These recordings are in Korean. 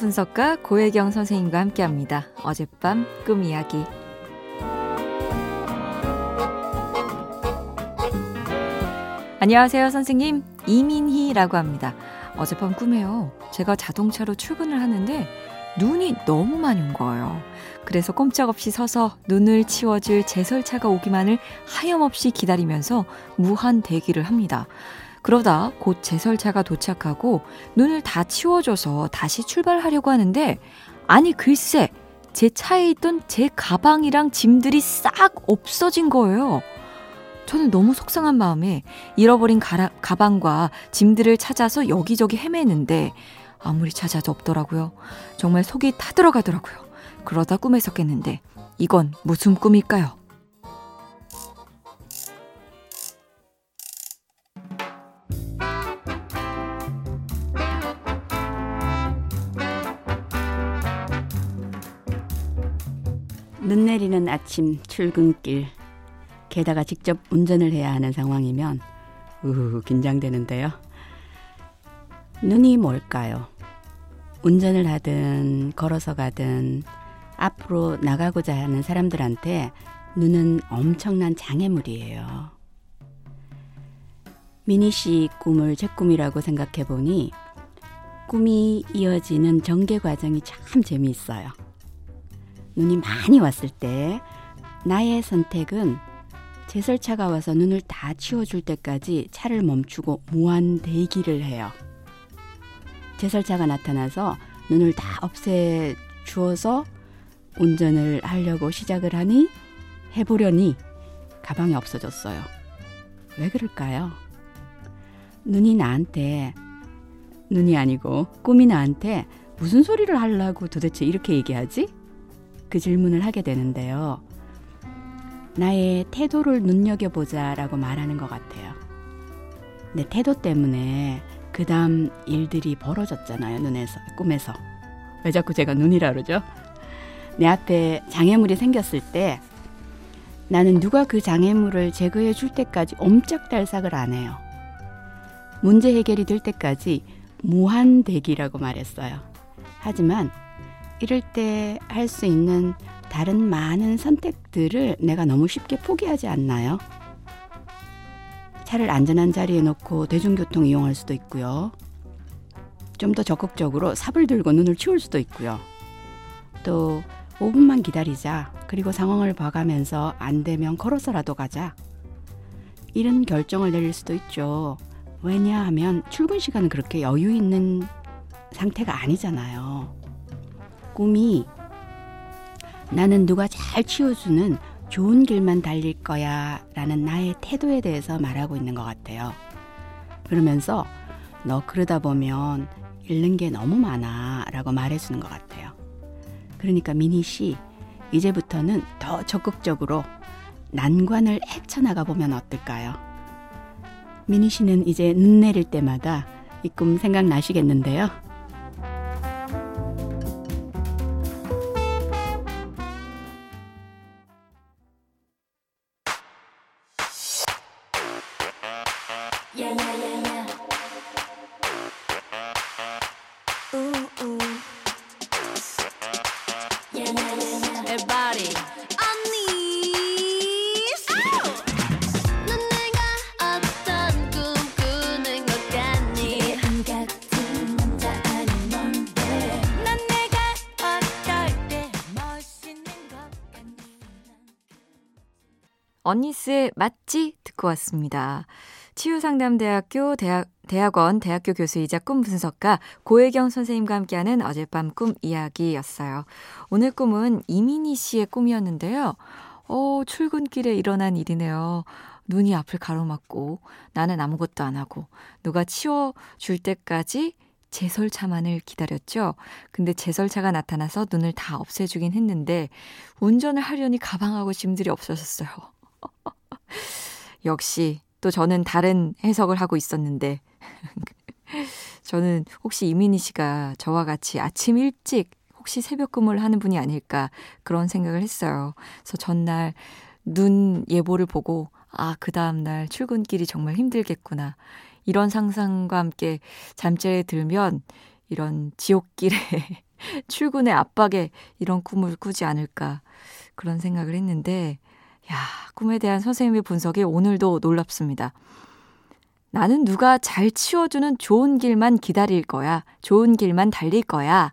분석가 고혜경 선생님과 함께합니다. 어젯밤 꿈 이야기. 안녕하세요, 선생님. 이민희라고 합니다. 어젯밤 꿈에요. 제가 자동차로 출근을 하는데 눈이 너무 많이 온 거예요. 그래서 꼼짝없이 서서 눈을 치워줄 제설차가 오기만을 하염없이 기다리면서 무한 대기를 합니다. 그러다 곧 제설차가 도착하고 눈을 다 치워줘서 다시 출발하려고 하는데 아니 글쎄 제 차에 있던 제 가방이랑 짐들이 싹 없어진 거예요. 저는 너무 속상한 마음에 잃어버린 가라, 가방과 짐들을 찾아서 여기저기 헤매는데 아무리 찾아도 없더라고요. 정말 속이 타들어가더라고요. 그러다 꿈에서 깼는데 이건 무슨 꿈일까요? 눈 내리는 아침 출근길 게다가 직접 운전을 해야 하는 상황이면 우후 긴장되는데요. 눈이 뭘까요? 운전을 하든 걸어서 가든 앞으로 나가고자 하는 사람들한테 눈은 엄청난 장애물이에요. 미니 씨 꿈을 제 꿈이라고 생각해 보니 꿈이 이어지는 전개 과정이 참 재미있어요. 눈이 많이 왔을 때 나의 선택은 제설차가 와서 눈을 다 치워줄 때까지 차를 멈추고 무한 대기를 해요. 제설차가 나타나서 눈을 다 없애 주어서 운전을 하려고 시작을 하니 해보려니 가방이 없어졌어요. 왜 그럴까요? 눈이 나한테 눈이 아니고 꿈이 나한테 무슨 소리를 하려고 도대체 이렇게 얘기하지? 그 질문을 하게 되는데요. 나의 태도를 눈여겨보자 라고 말하는 것 같아요. 내 태도 때문에 그 다음 일들이 벌어졌잖아요, 눈에서, 꿈에서. 왜 자꾸 제가 눈이라 그러죠? 내 앞에 장애물이 생겼을 때 나는 누가 그 장애물을 제거해 줄 때까지 옴짝달싹을 안 해요. 문제 해결이 될 때까지 무한 대기라고 말했어요. 하지만 이럴 때 할 수 있는 다른 많은 선택들을 내가 너무 쉽게 포기하지 않나요? 차를 안전한 자리에 놓고 대중교통 이용할 수도 있고요. 좀 더 적극적으로 삽을 들고 눈을 치울 수도 있고요. 또 5분만 기다리자. 그리고 상황을 봐가면서 안 되면 걸어서라도 가자. 이런 결정을 내릴 수도 있죠. 왜냐하면 출근 시간은 그렇게 여유 있는 상태가 아니잖아요. 꿈이 나는 누가 잘 치워주는 좋은 길만 달릴 거야 라는 나의 태도에 대해서 말하고 있는 것 같아요. 그러면서 너 그러다 보면 잃는 게 너무 많아 라고 말해주는 것 같아요. 그러니까 미니 씨, 이제부터는 더 적극적으로 난관을 헤쳐나가 보면 어떨까요? 미니 씨는 이제 눈 내릴 때마다 이 꿈 생각나시겠는데요. 언니스의 맞지 듣고 왔습니다. 치유상담대학교 대학, 대학원 대학교 교수이자 꿈 분석가 고혜경 선생님과 함께하는 어젯밤 꿈 이야기였어요. 오늘 꿈은 이민희 씨의 꿈이었는데요. 어, 출근길에 일어난 일이네요. 눈이 앞을 가로막고 나는 아무것도 안 하고 누가 치워줄 때까지 제설차만을 기다렸죠. 근데 제설차가 나타나서 눈을 다 없애주긴 했는데 운전을 하려니 가방하고 짐들이 없어졌어요. 역시 또 저는 다른 해석을 하고 있었는데 저는 혹시 이민희 씨가 저와 같이 아침 일찍 혹시 새벽 근무를 하는 분이 아닐까 그런 생각을 했어요. 그래서 전날 눈 예보를 보고 아, 그 다음날 출근길이 정말 힘들겠구나. 이런 상상과 함께 잠자리에 들면 이런 지옥길에 출근의 압박에 이런 꿈을 꾸지 않을까 그런 생각을 했는데 야, 꿈에 대한 선생님의 분석이 오늘도 놀랍습니다. 나는 누가 잘 치워주는 좋은 길만 기다릴 거야. 좋은 길만 달릴 거야.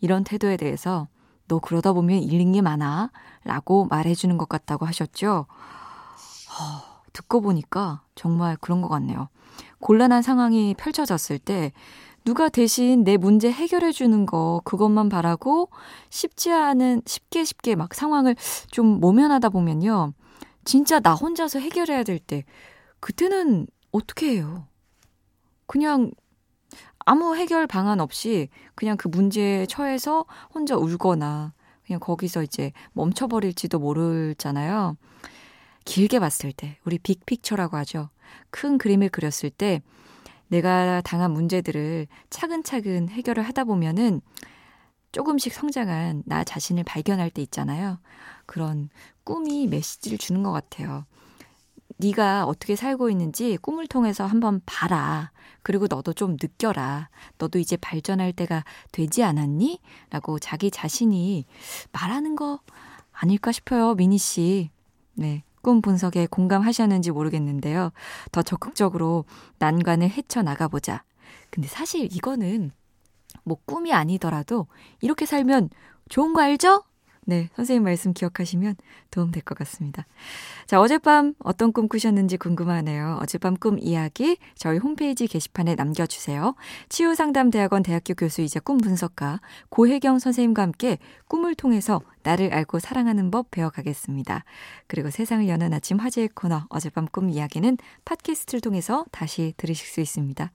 이런 태도에 대해서 너 그러다 보면 잃는 게 많아. 라고 말해주는 것 같다고 하셨죠. 어, 듣고 보니까 정말 그런 것 같네요. 곤란한 상황이 펼쳐졌을 때 누가 대신 내 문제 해결해 주는 거 그것만 바라고 쉽지 않은 쉽게 쉽게 막 상황을 좀 모면하다 보면요. 진짜 나 혼자서 해결해야 될 때 그때는 어떻게 해요? 그냥 아무 해결 방안 없이 그냥 그 문제에 처해서 혼자 울거나 그냥 거기서 이제 멈춰버릴지도 모르잖아요. 길게 봤을 때, 우리 빅픽처라고 하죠. 큰 그림을 그렸을 때 내가 당한 문제들을 차근차근 해결을 하다 보면은 조금씩 성장한 나 자신을 발견할 때 있잖아요. 그런 꿈이 메시지를 주는 것 같아요. 네가 어떻게 살고 있는지 꿈을 통해서 한번 봐라. 그리고 너도 좀 느껴라. 너도 이제 발전할 때가 되지 않았니? 라고 자기 자신이 말하는 거 아닐까 싶어요, 미니 씨. 네. 꿈 분석에 공감하셨는지 모르겠는데요. 더 적극적으로 난관을 헤쳐나가보자. 근데 사실 이거는 뭐 꿈이 아니더라도 이렇게 살면 좋은 거 알죠? 네, 선생님 말씀 기억하시면 도움 될 것 같습니다. 자, 어젯밤 어떤 꿈 꾸셨는지 궁금하네요. 어젯밤 꿈 이야기 저희 홈페이지 게시판에 남겨주세요. 치유상담대학원 대학교 교수이자 꿈 분석가 고혜경 선생님과 함께 꿈을 통해서 나를 알고 사랑하는 법 배워가겠습니다. 그리고 세상을 여는 아침 화제의 코너 어젯밤 꿈 이야기는 팟캐스트를 통해서 다시 들으실 수 있습니다.